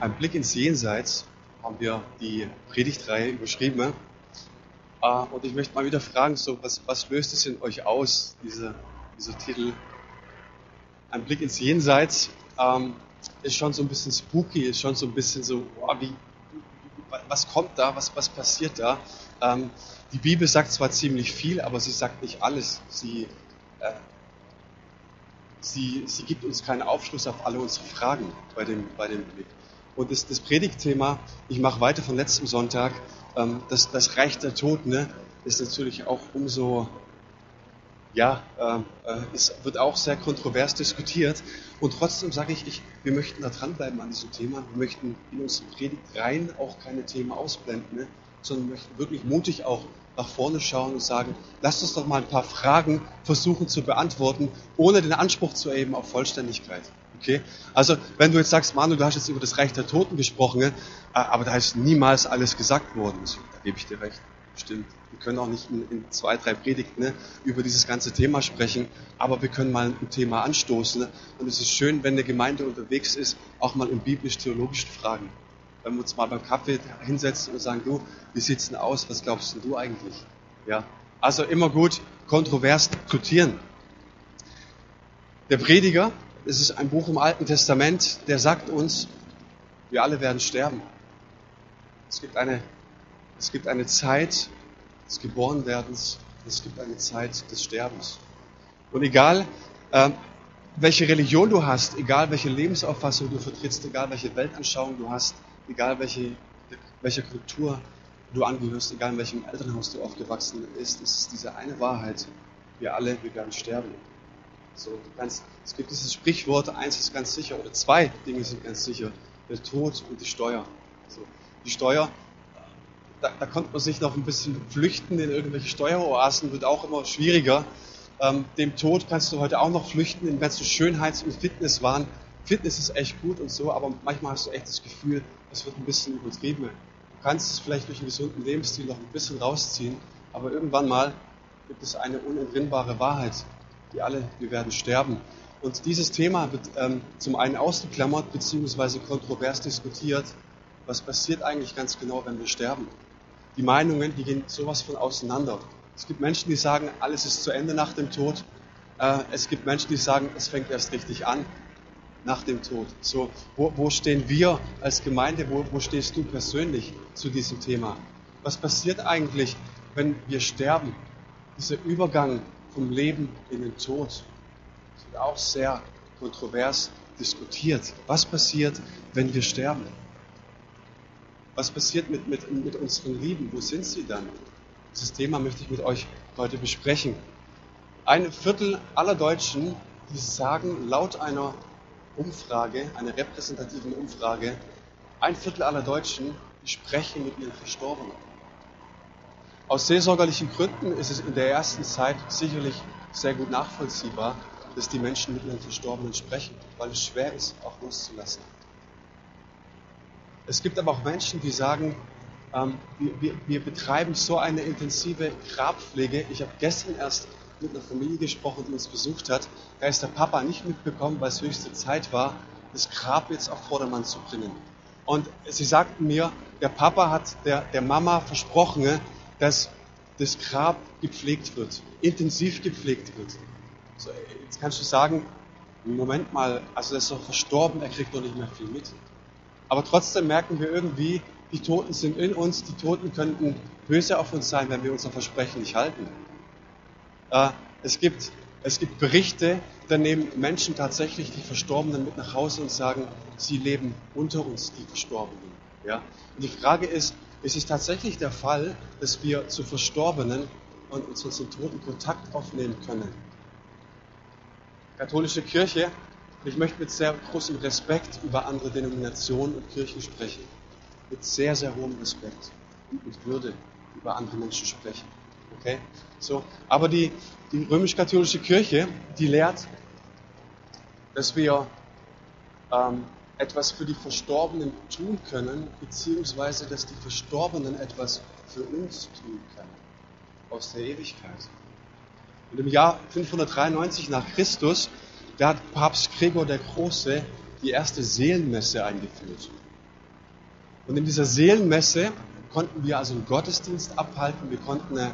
Ein Blick ins Jenseits haben wir die Predigtreihe überschrieben. Äh, und ich möchte mal wieder fragen, so, was, was löst es in euch aus, diese, dieser Titel? Ein Blick ins Jenseits ähm, ist schon so ein bisschen spooky, ist schon so ein bisschen so, oh, wie, was kommt da, was, was passiert da? Ähm, die Bibel sagt zwar ziemlich viel, aber sie sagt nicht alles. Sie, äh, sie, sie gibt uns keinen Aufschluss auf alle unsere Fragen bei dem, bei dem Blick. Und das, das Predigtthema, ich mache weiter von letztem Sonntag, ähm, das, das Reich der Toten, ne, ist natürlich auch umso, ja, ähm, äh, es wird auch sehr kontrovers diskutiert. Und trotzdem sage ich, ich, wir möchten da dranbleiben an diesem Thema. Wir möchten in unsere Predigt rein auch keine Themen ausblenden, ne, sondern möchten wirklich mutig auch nach vorne schauen und sagen, lasst uns doch mal ein paar Fragen versuchen zu beantworten, ohne den Anspruch zu erheben auf Vollständigkeit. Okay? Also, wenn du jetzt sagst, Manu, du hast jetzt über das Reich der Toten gesprochen, äh, aber da ist niemals alles gesagt worden. Da gebe ich dir recht. Stimmt. Wir können auch nicht in, in zwei, drei Predigten ne, über dieses ganze Thema sprechen, aber wir können mal ein Thema anstoßen. Ne? Und es ist schön, wenn eine Gemeinde unterwegs ist, auch mal um biblisch-theologische Fragen. Wenn wir uns mal beim Kaffee hinsetzen und sagen, du, wie sieht's denn aus? Was glaubst denn du eigentlich? Ja. Also immer gut kontrovers diskutieren. Der Prediger, es ist ein Buch im Alten Testament, der sagt uns, wir alle werden sterben. Es gibt eine, es gibt eine Zeit des Geborenwerdens, es gibt eine Zeit des Sterbens. Und egal, äh, welche Religion du hast, egal welche Lebensauffassung du vertrittst, egal welche Weltanschauung du hast, egal welche, welcher Kultur du angehörst, egal in welchem Elternhaus du aufgewachsen bist, ist diese eine Wahrheit. Wir alle, wir werden sterben. So, ganz, es gibt dieses Sprichwort, eins ist ganz sicher, oder zwei Dinge sind ganz sicher, der Tod und die Steuer. So, die Steuer, da, da konnte man sich noch ein bisschen flüchten in irgendwelche Steueroasen, wird auch immer schwieriger. Ähm, dem Tod kannst du heute auch noch flüchten in ganzen Schönheits- und Fitnesswahn. Fitness ist echt gut und so, aber manchmal hast du echt das Gefühl, es wird ein bisschen übertrieben. Du kannst es vielleicht durch einen gesunden Lebensstil noch ein bisschen rausziehen, aber irgendwann mal gibt es eine unentrinnbare Wahrheit die alle, wir werden sterben. Und dieses Thema wird ähm, zum einen ausgeklammert bzw. kontrovers diskutiert. Was passiert eigentlich ganz genau, wenn wir sterben? Die Meinungen, die gehen sowas von auseinander. Es gibt Menschen, die sagen, alles ist zu Ende nach dem Tod. Äh, es gibt Menschen, die sagen, es fängt erst richtig an nach dem Tod. So, wo, wo stehen wir als Gemeinde? Wo, wo stehst du persönlich zu diesem Thema? Was passiert eigentlich, wenn wir sterben? Dieser Übergang vom Leben in den Tod. Das wird auch sehr kontrovers diskutiert. Was passiert, wenn wir sterben? Was passiert mit, mit, mit unseren Lieben? Wo sind sie dann? Dieses Thema möchte ich mit euch heute besprechen. Ein Viertel aller Deutschen, die sagen laut einer Umfrage, einer repräsentativen Umfrage, ein Viertel aller Deutschen, die sprechen mit ihren Verstorbenen. Aus seelsorgerlichen Gründen ist es in der ersten Zeit sicherlich sehr gut nachvollziehbar, dass die Menschen mit ihren Verstorbenen sprechen, weil es schwer ist, auch loszulassen. Es gibt aber auch Menschen, die sagen, ähm, wir, wir, wir, betreiben so eine intensive Grabpflege. Ich habe gestern erst mit einer Familie gesprochen, die uns besucht hat. Da ist der Papa nicht mitbekommen, weil es höchste Zeit war, das Grab jetzt auf Vordermann zu bringen. Und sie sagten mir, der Papa hat der, der Mama versprochen, dass das Grab gepflegt wird, intensiv gepflegt wird. So, jetzt kannst du sagen, Moment mal, also er ist doch verstorben, er kriegt doch nicht mehr viel mit. Aber trotzdem merken wir irgendwie, die Toten sind in uns, die Toten könnten böse auf uns sein, wenn wir unser Versprechen nicht halten. Äh, es, gibt, es gibt Berichte, da nehmen Menschen tatsächlich die Verstorbenen mit nach Hause und sagen, sie leben unter uns, die Verstorbenen. Ja? Und die Frage ist, ist es tatsächlich der Fall, dass wir zu Verstorbenen und unseren Toten Kontakt aufnehmen können. Katholische Kirche, ich möchte mit sehr großem Respekt über andere Denominationen und Kirchen sprechen. Mit sehr, sehr hohem Respekt und mit Würde über andere Menschen sprechen. Okay? So. Aber die, die römisch-katholische Kirche, die lehrt, dass wir ähm, etwas für die Verstorbenen tun können, beziehungsweise dass die Verstorbenen etwas für uns tun können aus der Ewigkeit. Und im Jahr 593 nach Christus, da hat Papst Gregor der Große die erste Seelenmesse eingeführt. Und in dieser Seelenmesse konnten wir also einen Gottesdienst abhalten, wir konnten ein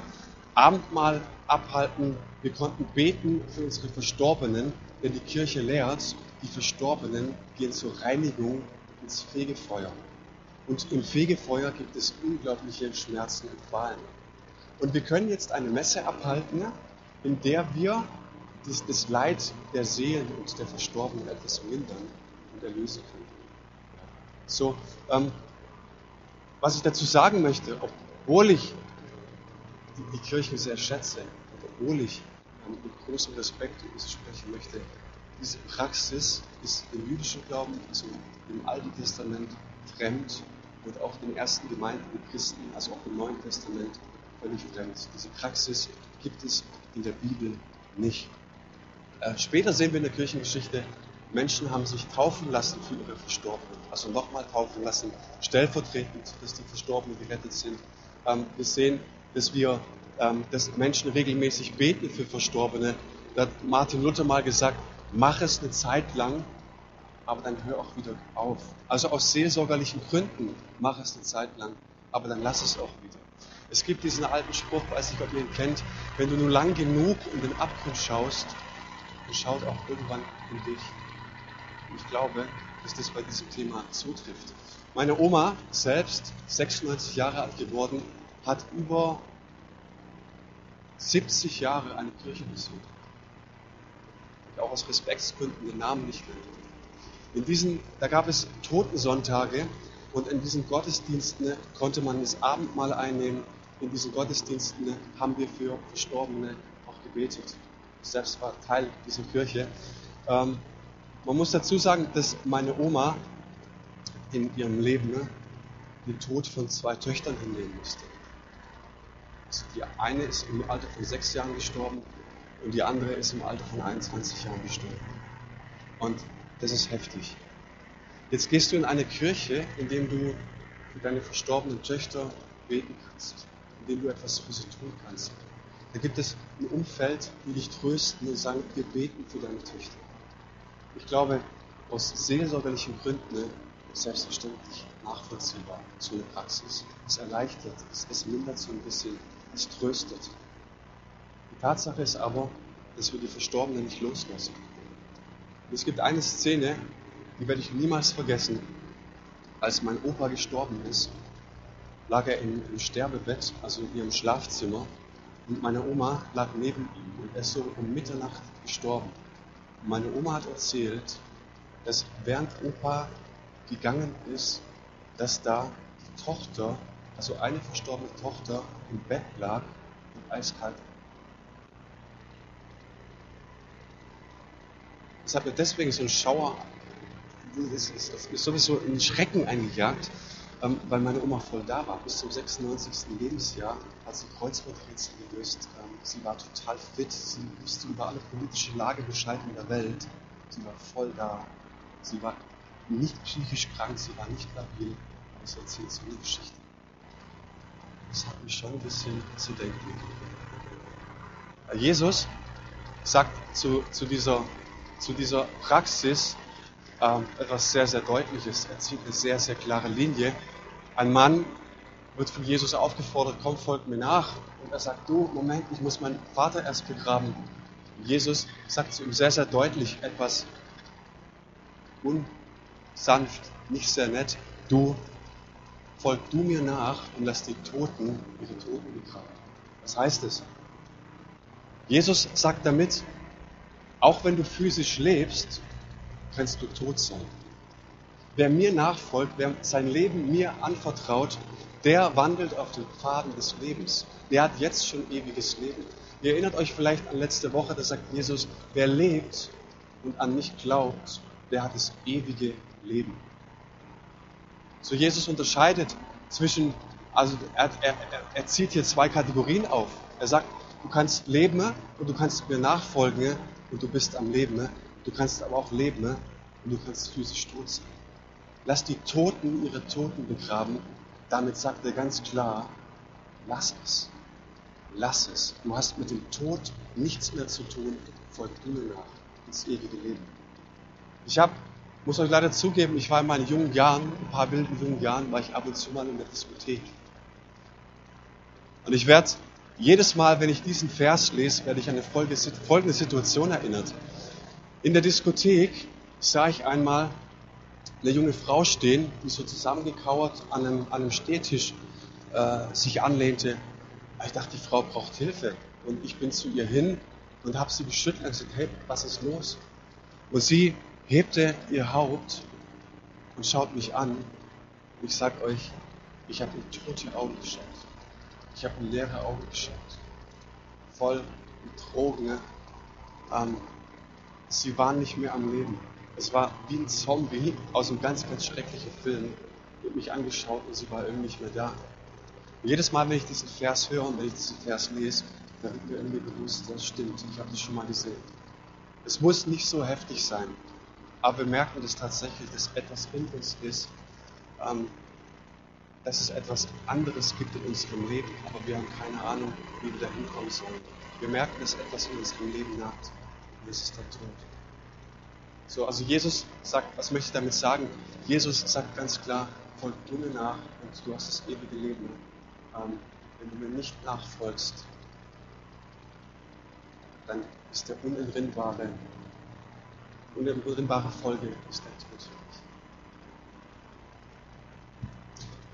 Abendmahl abhalten, wir konnten beten für unsere Verstorbenen, denn die Kirche lehrt, die Verstorbenen gehen zur Reinigung ins Fegefeuer. Und im Fegefeuer gibt es unglaubliche Schmerzen und Qualen. Und wir können jetzt eine Messe abhalten, in der wir das, das Leid der Seelen und der Verstorbenen etwas mindern und erlösen können. So, ähm, was ich dazu sagen möchte, obwohl ich die, die Kirche sehr schätze, obwohl ich ähm, mit großem Respekt über sie sprechen möchte, diese Praxis ist im jüdischen Glauben, also im Alten Testament, fremd und auch den ersten Gemeinden und Christen, also auch im Neuen Testament, völlig fremd. Diese Praxis gibt es in der Bibel nicht. Äh, später sehen wir in der Kirchengeschichte, Menschen haben sich taufen lassen für ihre Verstorbenen, also nochmal taufen lassen, stellvertretend, dass die Verstorbenen gerettet sind. Ähm, wir sehen, dass wir, ähm, dass Menschen regelmäßig beten für Verstorbene. Da hat Martin Luther mal gesagt, mach es eine Zeit lang, aber dann hör auch wieder auf. Also aus seelsorgerlichen Gründen mach es eine Zeit lang, aber dann lass es auch wieder. Es gibt diesen alten Spruch, weiß nicht, ob ihr ihn kennt, wenn du nur lang genug in den Abgrund schaust, dann schaut auch irgendwann in dich. Und ich glaube, dass das bei diesem Thema zutrifft. Meine Oma selbst, 96 Jahre alt geworden, hat über 70 Jahre eine Kirche besucht. Auch aus Respektsgründen den Namen nicht nennt. In diesen, da gab es Totensonntage und in diesen Gottesdiensten konnte man das Abendmahl einnehmen. In diesen Gottesdiensten haben wir für Verstorbene auch gebetet. Ich selbst war Teil dieser Kirche. Ähm, man muss dazu sagen, dass meine Oma in ihrem Leben ne, den Tod von zwei Töchtern hinnehmen musste. Also die eine ist im Alter von sechs Jahren gestorben und die andere ist im Alter von 21 Jahren gestorben. Und das ist heftig. Jetzt gehst du in eine Kirche, in der du für deine verstorbenen Töchter beten kannst, in dem du etwas für sie tun kannst. Da gibt es ein Umfeld, die dich trösten und sagen, wir beten für deine Töchter. Ich glaube, aus seelsorgerlichen Gründen ne, selbstverständlich nachvollziehbar, so eine Praxis. Es erleichtert, es, es mindert so ein bisschen, es tröstet. Tatsache ist aber, dass wir die Verstorbenen nicht loslassen. Und es gibt eine Szene, die werde ich niemals vergessen. Als mein Opa gestorben ist, lag er im, im Sterbebett, also in ihrem Schlafzimmer, und meine Oma lag neben ihm und er ist so um Mitternacht gestorben. Und meine Oma hat erzählt, dass während Opa gegangen ist, dass da die Tochter, also eine verstorbene Tochter, im Bett lag und eiskalt Es hat mir deswegen so ein Schauer, es ist, ist sowieso ein Schrecken eingejagt, ähm, weil meine Oma voll da war. Bis zum 96. Lebensjahr hat sie Kreuzworträtsel gelöst. Ähm, sie war total fit, sie wusste über alle politische Lage Bescheid in der Welt. Sie war voll da. Sie war nicht psychisch krank, sie war nicht labil. Aber sie erzählt so eine Geschichte. Das hat mich schon ein bisschen zu denken. Jesus sagt zu, zu dieser zu dieser Praxis ähm, etwas sehr, sehr Deutliches. Er zieht eine sehr, sehr klare Linie. Ein Mann wird von Jesus aufgefordert, komm, folgt mir nach. Und er sagt, du, Moment, ich muss meinen Vater erst begraben. Und Jesus sagt zu ihm sehr, sehr deutlich etwas unsanft, nicht sehr nett. Du, folg du mir nach und lass die Toten ihre Toten begraben. Was heißt es? Jesus sagt damit, auch wenn du physisch lebst, kannst du tot sein. Wer mir nachfolgt, wer sein Leben mir anvertraut, der wandelt auf den Pfaden des Lebens. Der hat jetzt schon ewiges Leben. Ihr erinnert euch vielleicht an letzte Woche, da sagt Jesus, wer lebt und an mich glaubt, der hat das ewige Leben. So Jesus unterscheidet zwischen, also er, er, er zieht hier zwei Kategorien auf. Er sagt, du kannst leben und du kannst mir nachfolgen und du bist am Leben. Ne? Du kannst aber auch leben ne? und du kannst physisch tot sein. Lass die Toten ihre Toten begraben. Damit sagt er ganz klar, lass es. Lass es. Du hast mit dem Tod nichts mehr zu tun. Folg du mir nach ins ewige Leben. Ich habe muss euch leider zugeben, ich war in meinen jungen Jahren, ein paar wilden jungen Jahren, war ich ab und zu mal in der Diskothek. Und ich werde jedes Mal, wenn ich diesen Vers lese, werde ich an eine folgende Situation erinnert. In der Diskothek sah ich einmal eine junge Frau stehen, die so zusammengekauert an einem, an einem Stehtisch äh, sich anlehnte. Ich dachte, die Frau braucht Hilfe. Und ich bin zu ihr hin und habe sie geschüttelt und gesagt, hey, was ist los? Und sie hebte ihr Haupt und schaut mich an. Und ich sage euch, ich habe in tote Augen geschaut. Ich habe in leere Augen geschaut. Voll mit. Ähm, sie waren nicht mehr am Leben. Es war wie ein Zombie aus einem ganz, ganz schrecklichen Film. Hat mich angeschaut und sie war irgendwie nicht mehr da. Und jedes Mal, wenn ich diesen Vers höre und wenn ich diesen Vers lese, da wird mir irgendwie bewusst, das stimmt, ich habe das schon mal gesehen. Es muss nicht so heftig sein, aber wir merken das tatsächlich, dass etwas in uns ist, ähm, dass es etwas anderes gibt in unserem Leben, aber wir haben keine Ahnung, wie wir da hinkommen sollen. Wir merken, dass etwas in unserem Leben nagt und es ist der Tod. So, also Jesus sagt, was möchte ich damit sagen? Jesus sagt ganz klar, folg du mir nach und du hast das ewige Leben. Ähm, wenn du mir nicht nachfolgst, dann ist der unentrinnbare, unentrinnbare Folge ist der Tod.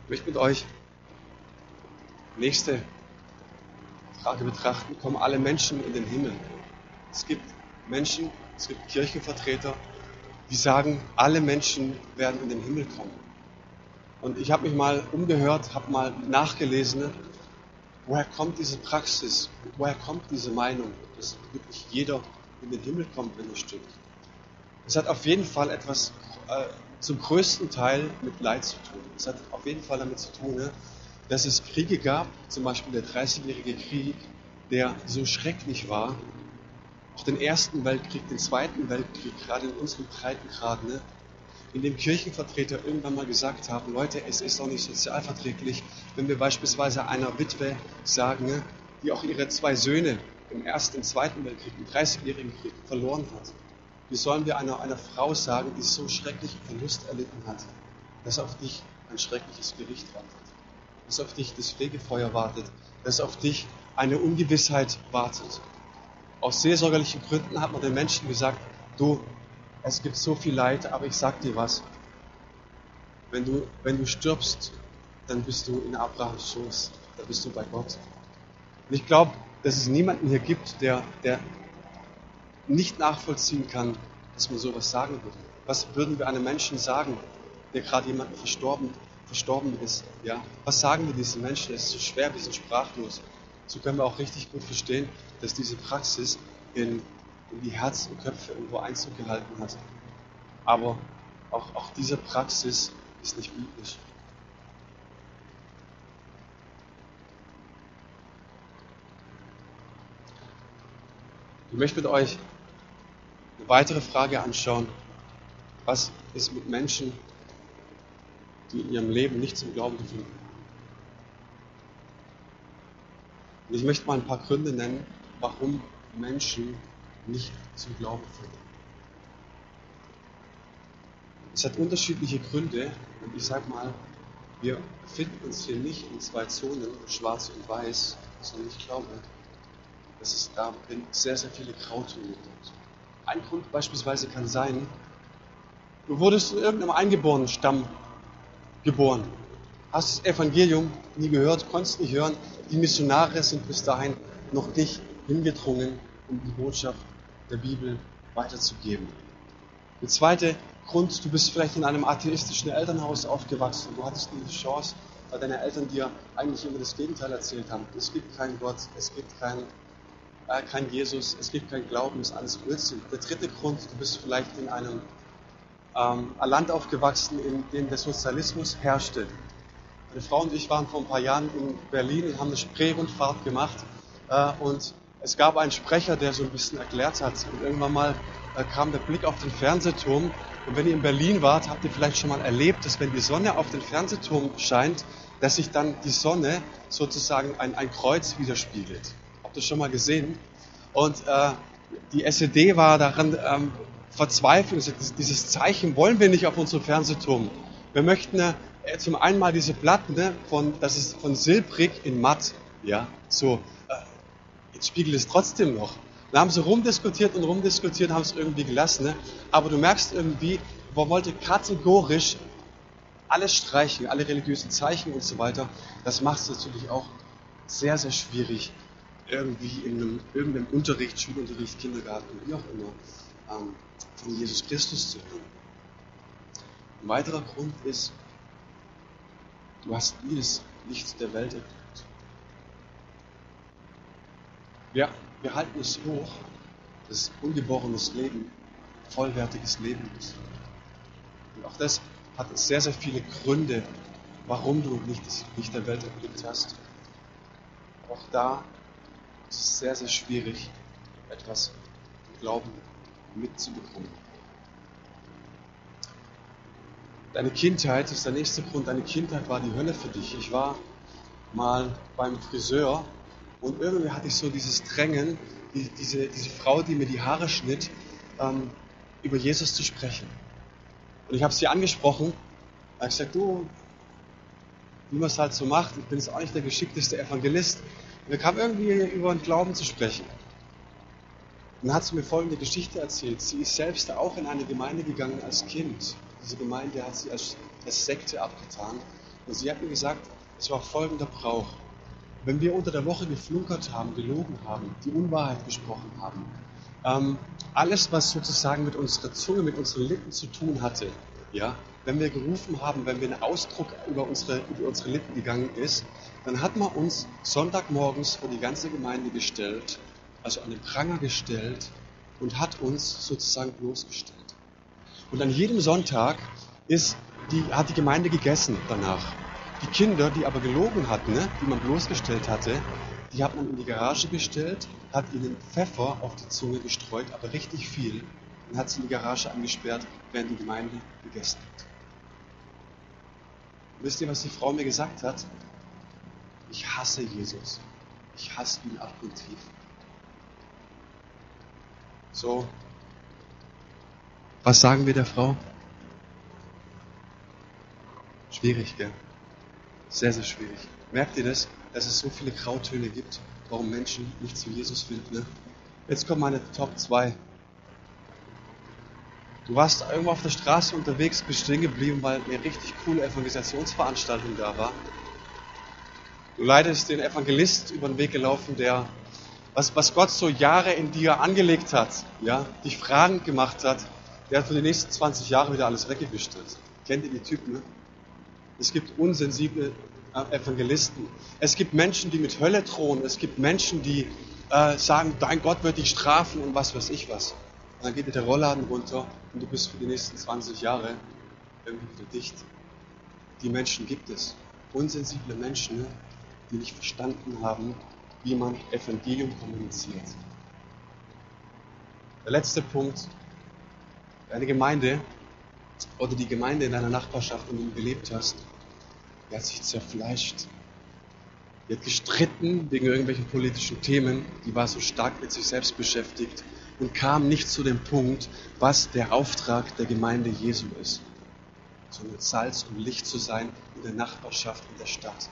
Ich möchte mit euch nächste Frage betrachten. Kommen alle Menschen in den Himmel? Es gibt Menschen, es gibt Kirchenvertreter, die sagen, alle Menschen werden in den Himmel kommen. Und ich habe mich mal umgehört, habe mal nachgelesen, woher kommt diese Praxis, woher kommt diese Meinung, dass wirklich jeder in den Himmel kommt, wenn er stirbt. Es hat auf jeden Fall etwas äh, zum größten Teil mit Leid zu tun. Es hat auf jeden Fall damit zu tun, ne, dass es Kriege gab, zum Beispiel der 30-jährige Krieg, der so schrecklich war, auch den Ersten Weltkrieg, den Zweiten Weltkrieg, gerade in unseren Breitengraden, ne, in dem Kirchenvertreter irgendwann mal gesagt haben, Leute, es ist doch nicht sozialverträglich, wenn wir beispielsweise einer Witwe sagen, ne, die auch ihre zwei Söhne im Ersten und Zweiten Weltkrieg, im Dreißigjährigen Krieg verloren hat. Wie sollen wir einer, einer Frau sagen, die so schrecklichen Verlust erlitten hat, dass auf dich ein schreckliches Gericht wartet, dass auf dich das Fegefeuer wartet, dass auf dich eine Ungewissheit wartet. Aus seelsorgerlichen Gründen hat man den Menschen gesagt, du, es gibt so viel Leid, aber ich sag dir was. Wenn du, wenn du stirbst, dann bist du in Abrahams Schoß, dann bist du bei Gott. Und ich glaube, dass es niemanden hier gibt, der, der nicht nachvollziehen kann, dass man sowas sagen würde. Was würden wir einem Menschen sagen, der gerade jemanden verstorben, verstorben ist? Ja? Was sagen wir diesen Menschen? Es ist so schwer, wir sind sprachlos. So können wir auch richtig gut verstehen, dass diese Praxis in, in die Herzen und Köpfe irgendwo Einzug gehalten hat. Aber auch, auch diese Praxis ist nicht biblisch. Ich möchte mit euch eine weitere Frage anschauen. Was ist mit Menschen, die in ihrem Leben nicht zum Glauben finden? Und ich möchte mal ein paar Gründe nennen, warum Menschen nicht zum Glauben finden. Es hat unterschiedliche Gründe und ich sage mal, wir befinden uns hier nicht in zwei Zonen, schwarz und weiß, sondern ich glaube, dass es da sehr, sehr viele Grautöne gibt. Ein Grund beispielsweise kann sein, du wurdest in irgendeinem eingeborenen Stamm geboren, hast das Evangelium nie gehört, konntest nicht hören, die Missionare sind bis dahin noch nicht hingedrungen, um die Botschaft der Bibel weiterzugeben. Der zweite Grund, du bist vielleicht in einem atheistischen Elternhaus aufgewachsen. Du hattest nie die Chance, weil deine Eltern dir eigentlich immer das Gegenteil erzählt haben. Es gibt keinen Gott, es gibt keinen äh, kein Jesus, es gibt keinen Glauben, es ist alles Blödsinn. Der dritte Grund, du bist vielleicht in einem ähm, Land aufgewachsen, in dem der Sozialismus herrschte. Meine Frau und ich waren vor ein paar Jahren in Berlin und haben eine Spreerundfahrt gemacht. Äh, und es gab einen Sprecher, der so ein bisschen erklärt hat. Und irgendwann mal äh, kam der Blick auf den Fernsehturm. Und wenn ihr in Berlin wart, habt ihr vielleicht schon mal erlebt, dass wenn die Sonne auf den Fernsehturm scheint, dass sich dann die Sonne sozusagen ein, ein Kreuz widerspiegelt. Habt ihr schon mal gesehen? Und äh, die SED war daran ähm, verzweifeln. Dieses Zeichen wollen wir nicht auf unserem Fernsehturm. Wir möchten äh, zum einen mal diese Platten, ne, von, das ist von silbrig in matt. Ja, so, äh, jetzt spiegelt es trotzdem noch. Dann haben sie rumdiskutiert und rumdiskutiert, haben es irgendwie gelassen. Ne? Aber du merkst irgendwie, man wollte kategorisch alles streichen, alle religiösen Zeichen und so weiter. Das macht es natürlich auch sehr, sehr schwierig, irgendwie in einem, irgendeinem Unterricht, Schulunterricht, Kindergarten, wie auch immer, ähm, von Jesus Christus zu hören. Ein weiterer Grund ist, du hast nie das Licht der Welt erkannt. Ja, wir halten es hoch, dass ungeborenes Leben vollwertiges Leben ist. Und auch das hat sehr, sehr viele Gründe, warum du nicht das Licht der Welt erblickt hast. Auch da ist es sehr, sehr schwierig, etwas Glauben mitzubekommen. Deine Kindheit ist der nächste Grund. Deine Kindheit war die Hölle für dich. Ich war mal beim Friseur und irgendwie hatte ich so dieses Drängen, die, diese, diese Frau, die mir die Haare schnitt, ähm, über Jesus zu sprechen. Und ich habe sie angesprochen. Ich gesagt, du, wie man es halt so macht, ich bin jetzt auch nicht der geschickteste Evangelist. Und wir kamen irgendwie über den Glauben zu sprechen. Und dann hat sie mir folgende Geschichte erzählt. Sie ist selbst auch in eine Gemeinde gegangen als Kind. Diese Gemeinde hat sie als, als Sekte abgetan. Und sie hat mir gesagt, es war folgender Brauch. Wenn wir unter der Woche geflunkert haben, gelogen haben, die Unwahrheit gesprochen haben, ähm, alles, was sozusagen mit unserer Zunge, mit unseren Lippen zu tun hatte, ja, wenn wir gerufen haben, wenn wir ein Ausdruck über unsere, über unsere Lippen gegangen ist, dann hat man uns Sonntagmorgens vor die ganze Gemeinde gestellt, also an den Pranger gestellt und hat uns sozusagen bloßgestellt. Und an jedem Sonntag ist die, hat die Gemeinde gegessen danach. Die Kinder, die aber gelogen hatten, ne, die man bloßgestellt hatte, die hat man in die Garage gestellt, hat ihnen Pfeffer auf die Zunge gestreut, aber richtig viel, und hat sie in die Garage angesperrt, während die Gemeinde gegessen hat. Wisst ihr, was die Frau mir gesagt hat? Ich hasse Jesus. Ich hasse ihn abgrundtief. So, was sagen wir der Frau? Schwierig, gell? Sehr, sehr schwierig. Merkt ihr das? Dass es so viele Grautöne gibt, warum Menschen nicht zu Jesus finden. Ne? Jetzt kommen meine Top 2. Du warst irgendwo auf der Straße unterwegs, bist stehen geblieben, weil eine richtig coole Evangelisationsveranstaltung da war. Du leidest den Evangelist über den Weg gelaufen, der, was, was Gott so Jahre in dir angelegt hat, ja, dich fragend gemacht hat, der hat für die nächsten 20 Jahre wieder alles weggewischt. Hat. Kennt ihr die Typen? Ne? Es gibt unsensible äh, Evangelisten. Es gibt Menschen, die mit Hölle drohen. Es gibt Menschen, die äh, sagen, dein Gott wird dich strafen und was weiß ich was. Und dann geht dir der Rollladen runter und du bist für die nächsten 20 Jahre irgendwie wieder dicht. Die Menschen gibt es. Unsensible Menschen, die nicht verstanden haben, wie man Evangelium kommuniziert. Der letzte Punkt, deine Gemeinde oder die Gemeinde in deiner Nachbarschaft, in der du gelebt hast, die hat sich zerfleischt. Die hat gestritten wegen irgendwelchen politischen Themen, die war so stark mit sich selbst beschäftigt und kam nicht zu dem Punkt, was der Auftrag der Gemeinde Jesu ist, sondern Salz und Licht zu sein in der Nachbarschaft, in der Stadt.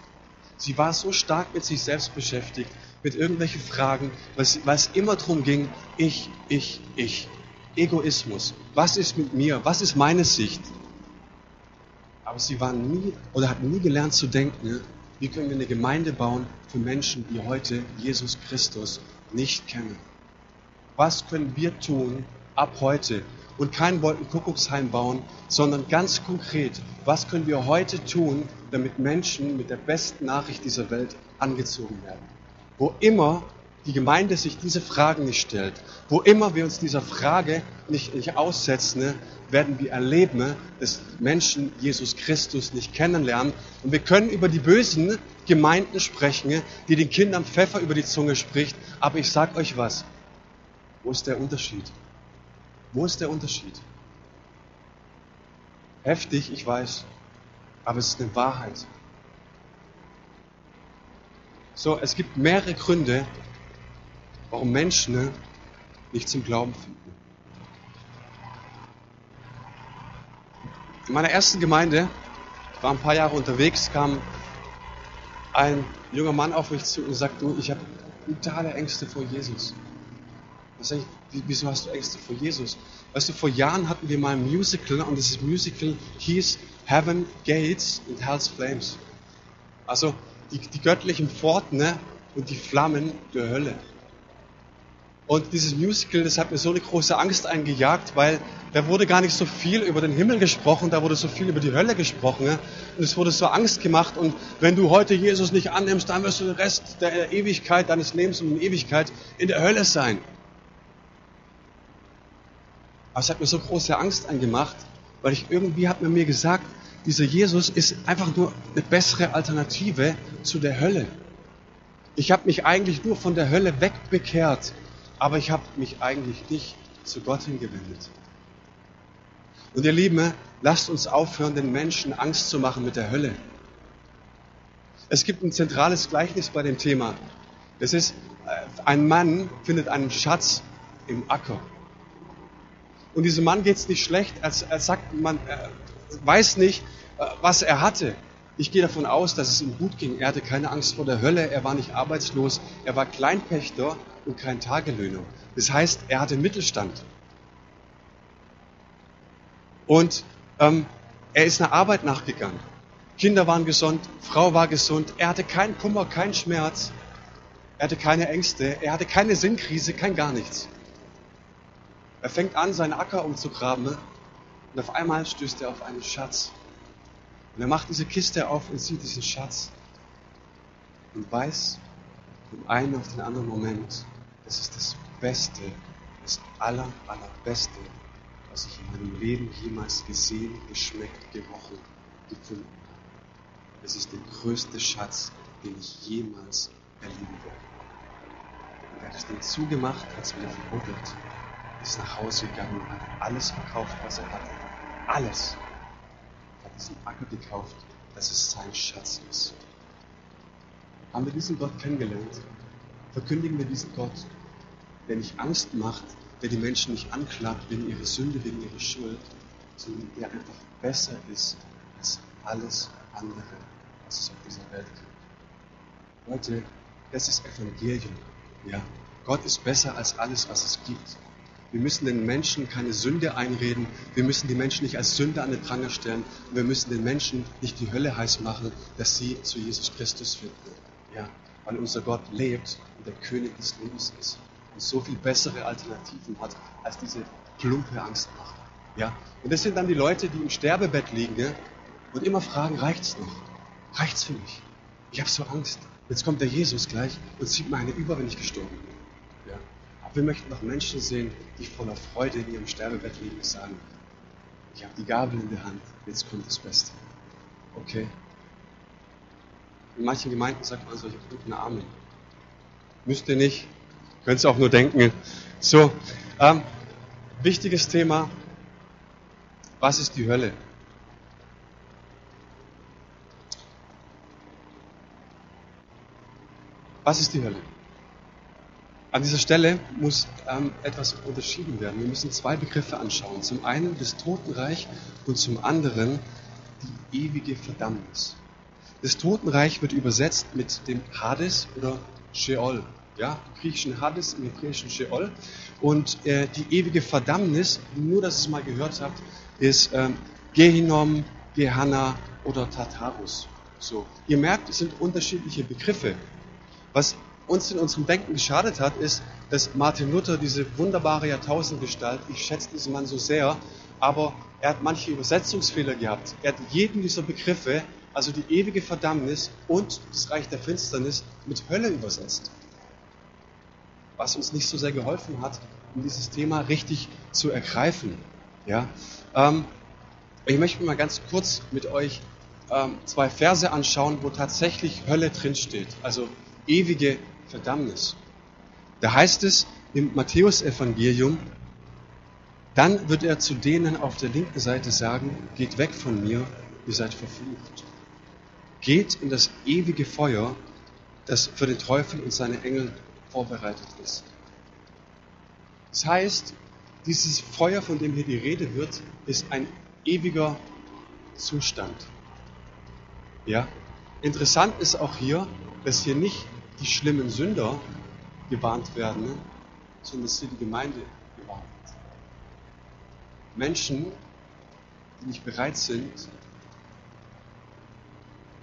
Sie war so stark mit sich selbst beschäftigt, mit irgendwelchen Fragen, was, was immer darum ging, ich, ich, ich. Egoismus. Was ist mit mir? Was ist meine Sicht? Aber sie waren nie oder hatten nie gelernt zu denken, wie können wir eine Gemeinde bauen für Menschen, die heute Jesus Christus nicht kennen. Was können wir tun ab heute? Und kein Wolkenkuckucksheim bauen, sondern ganz konkret, was können wir heute tun, damit Menschen mit der besten Nachricht dieser Welt angezogen werden? Wo immer die Gemeinde sich diese Fragen nicht stellt, wo immer wir uns dieser Frage nicht, nicht aussetzen, werden wir erleben, dass Menschen Jesus Christus nicht kennenlernen. Und wir können über die bösen Gemeinden sprechen, die den Kindern Pfeffer über die Zunge spricht. Aber ich sage euch was. Wo ist der Unterschied? Wo ist der Unterschied? Heftig, ich weiß. Aber es ist eine Wahrheit. So, es gibt mehrere Gründe, warum Menschen nicht zum Glauben finden. In meiner ersten Gemeinde, ich war ein paar Jahre unterwegs, kam ein junger Mann auf mich zu und sagt, du, ich habe brutale Ängste vor Jesus. Da sage ich, wieso hast du Ängste vor Jesus? Weißt du, vor Jahren hatten wir mal ein Musical und dieses Musical hieß Heaven Gates and Hell's Flames. Also die, die göttlichen Pforten ne, und die Flammen der Hölle. Und dieses Musical, das hat mir so eine große Angst eingejagt, weil da wurde gar nicht so viel über den Himmel gesprochen, da wurde so viel über die Hölle gesprochen. Ne? Und es wurde so Angst gemacht. Und wenn du heute Jesus nicht annimmst, dann wirst du den Rest der Ewigkeit, deines Lebens und in Ewigkeit in der Hölle sein. Aber es hat mir so große Angst eingemacht, weil ich irgendwie hat man mir gesagt, dieser Jesus ist einfach nur eine bessere Alternative zu der Hölle. Ich habe mich eigentlich nur von der Hölle wegbekehrt aber ich habe mich eigentlich nicht zu Gott hingewendet. Und ihr Lieben, lasst uns aufhören, den Menschen Angst zu machen mit der Hölle. Es gibt ein zentrales Gleichnis bei dem Thema. Das ist, äh, ein Mann findet einen Schatz im Acker. Und diesem Mann geht es nicht schlecht. Er, er sagt, man er weiß nicht, äh, was er hatte. Ich gehe davon aus, dass es ihm gut ging. Er hatte keine Angst vor der Hölle, er war nicht arbeitslos, er war Kleinpächter und kein Tagelöhner. Das heißt, er hatte Mittelstand. Und ähm, er ist einer Arbeit nachgegangen. Kinder waren gesund, Frau war gesund, er hatte keinen Kummer, keinen Schmerz, er hatte keine Ängste, er hatte keine Sinnkrise, kein gar nichts. Er fängt an, seinen Acker umzugraben und auf einmal stößt er auf einen Schatz. Und er macht diese Kiste auf und sieht diesen Schatz und weiß vom einen auf den anderen Moment, das ist das Beste, das aller, allerbeste, was ich in meinem Leben jemals gesehen, geschmeckt, gerochen, gefunden habe. Es ist der größte Schatz, den ich jemals erleben werde. Und er hat das Ding zugemacht, hat es wieder verbuddelt, ist nach Hause gegangen, hat alles verkauft, was er hatte. Alles. Hat diesen Acker gekauft, dass es sein Schatz ist. Haben wir diesen Gott kennengelernt? Verkündigen wir diesen Gott der nicht Angst macht, der die Menschen nicht anklagt wegen ihrer Sünde, wegen ihrer Schuld, sondern der einfach besser ist als alles andere, was es auf dieser Welt gibt. Leute, das ist Evangelium. Ja? Gott ist besser als alles, was es gibt. Wir müssen den Menschen keine Sünde einreden. Wir müssen die Menschen nicht als Sünder an den Pranger stellen. Und wir müssen den Menschen nicht die Hölle heiß machen, dass sie zu Jesus Christus finden. Ja, weil unser Gott lebt und der König des Lebens ist und so viel bessere Alternativen hat als diese plumpe Angstmacht. Ja? Und das sind dann die Leute, die im Sterbebett liegen ja? und immer fragen, reicht's noch? Reicht's für mich? Ich habe so Angst. Jetzt kommt der Jesus gleich und zieht mir eine über, wenn ich gestorben bin. Wir möchten noch Menschen sehen, die voller Freude in ihrem Sterbebett liegen und sagen, ich habe die Gabel in der Hand, jetzt kommt das Beste. Okay? In manchen Gemeinden sagt man solche guten Amen. Müsst ihr nicht, Könnt ihr auch nur denken. So, ähm, wichtiges Thema. Was ist die Hölle? Was ist die Hölle? An dieser Stelle muss ähm, etwas unterschieden werden. Wir müssen zwei Begriffe anschauen. Zum einen das Totenreich und zum anderen die ewige Verdammnis. Das Totenreich wird übersetzt mit dem Hades oder Sheol ja, im griechischen Hades, im hebräischen Sheol. Und äh, die ewige Verdammnis, nur dass ihr es mal gehört habt, ist ähm, Gehinom, Gehanna oder Tartarus. So, ihr merkt, es sind unterschiedliche Begriffe. Was uns in unserem Denken geschadet hat, ist, dass Martin Luther diese wunderbare Jahrtausendgestalt, ich schätze diesen Mann so sehr, aber er hat manche Übersetzungsfehler gehabt. Er hat jeden dieser Begriffe, also die ewige Verdammnis und das Reich der Finsternis, mit Hölle übersetzt was uns nicht so sehr geholfen hat, um dieses Thema richtig zu ergreifen. Ja? Ähm, ich möchte mal ganz kurz mit euch ähm, zwei Verse anschauen, wo tatsächlich Hölle drinsteht, also ewige Verdammnis. Da heißt es im Matthäusevangelium, dann wird er zu denen auf der linken Seite sagen, geht weg von mir, ihr seid verflucht. Geht in das ewige Feuer, das für den Teufel und seine Engel vorbereitet ist. Das heißt, dieses Feuer, von dem hier die Rede wird, ist ein ewiger Zustand. Ja? Interessant ist auch hier, dass hier nicht die schlimmen Sünder gewarnt werden, ne? sondern dass hier die Gemeinde gewarnt wird. Menschen, die nicht bereit sind,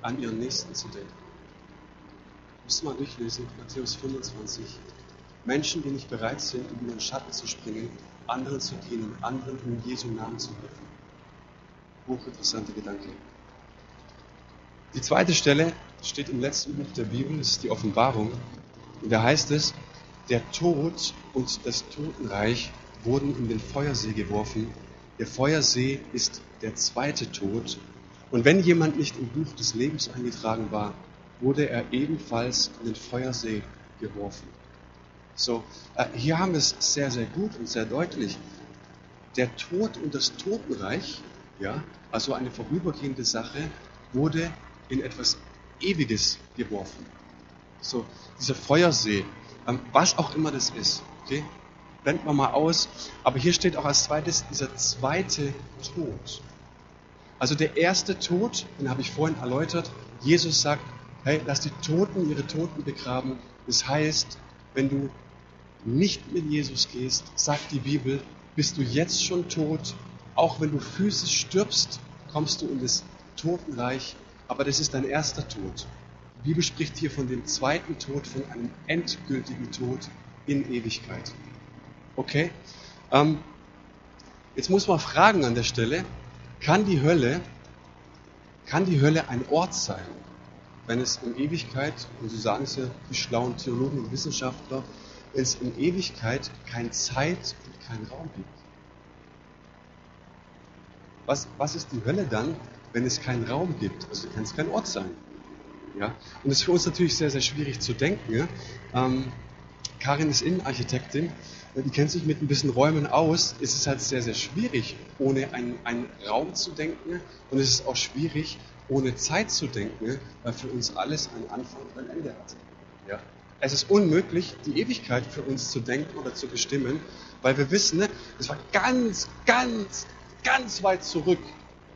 an ihren Nächsten zu denken. Müssen mal durchlesen, Matthäus 25. Menschen, die nicht bereit sind, in ihren Schatten zu springen, anderen zu dienen, anderen in Jesu Namen zu helfen. Hochinteressante Gedanke. Die zweite Stelle steht im letzten Buch der Bibel, das ist die Offenbarung. Und da heißt es, der Tod und das Totenreich wurden in den Feuersee geworfen. Der Feuersee ist der zweite Tod. Und wenn jemand nicht im Buch des Lebens eingetragen war, wurde er ebenfalls in den Feuersee geworfen. So, äh, hier haben wir es sehr, sehr gut und sehr deutlich. Der Tod und das Totenreich, ja, also eine vorübergehende Sache, wurde in etwas Ewiges geworfen. So, dieser Feuersee, ähm, was auch immer das ist, okay, blenden wir mal aus. Aber hier steht auch als zweites dieser zweite Tod. Also der erste Tod, den habe ich vorhin erläutert. Jesus sagt, hey, lass die Toten ihre Toten begraben. Das heißt, wenn du nicht mit Jesus gehst, sagt die Bibel, bist du jetzt schon tot. Auch wenn du physisch stirbst, kommst du in das Totenreich. Aber das ist dein erster Tod. Die Bibel spricht hier von dem zweiten Tod, von einem endgültigen Tod in Ewigkeit. Okay? Ähm, jetzt muss man fragen an der Stelle, kann die Hölle, kann die Hölle ein Ort sein, wenn es in Ewigkeit, und so sagen es ja die schlauen Theologen und Wissenschaftler, wenn es in Ewigkeit kein Zeit und kein Raum gibt? Was, was ist die Hölle dann, wenn es keinen Raum gibt? Also kann es kein Ort sein. Ja? Und das ist für uns natürlich sehr, sehr schwierig zu denken. Ja? Ähm, Karin ist Innenarchitektin, die kennt sich mit ein bisschen Räumen aus. Es ist halt sehr, sehr schwierig, ohne einen, einen Raum zu denken. Und es ist auch schwierig, ohne Zeit zu denken, weil für uns alles einen Anfang und ein Ende hat. Ja? Es ist unmöglich, die Ewigkeit für uns zu denken oder zu bestimmen, weil wir wissen, ne, es war ganz, ganz, ganz weit zurück.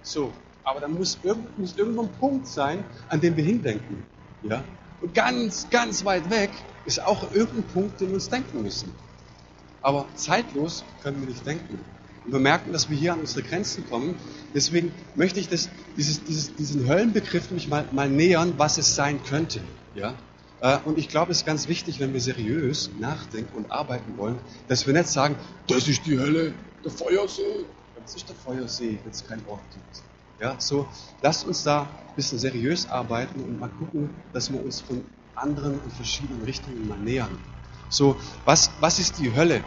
So, aber da muss, muss irgendwo ein Punkt sein, an dem wir hindenken. Ja? Und ganz, ganz weit weg ist auch irgendein Punkt, den wir uns denken müssen. Aber zeitlos können wir nicht denken. Und wir merken, dass wir hier an unsere Grenzen kommen. Deswegen möchte ich das, dieses, dieses, diesen Höllenbegriff mich mal, mal nähern, was es sein könnte. Ja? Äh, und ich glaube, es ist ganz wichtig, wenn wir seriös nachdenken und arbeiten wollen, dass wir nicht sagen, das ist die Hölle, der Feuersee. Das ist der Feuersee, wenn es keinen Ort gibt. Ja, so, lasst uns da ein bisschen seriös arbeiten und mal gucken, dass wir uns von anderen und verschiedenen Richtungen mal nähern. So, was, was ist die Hölle?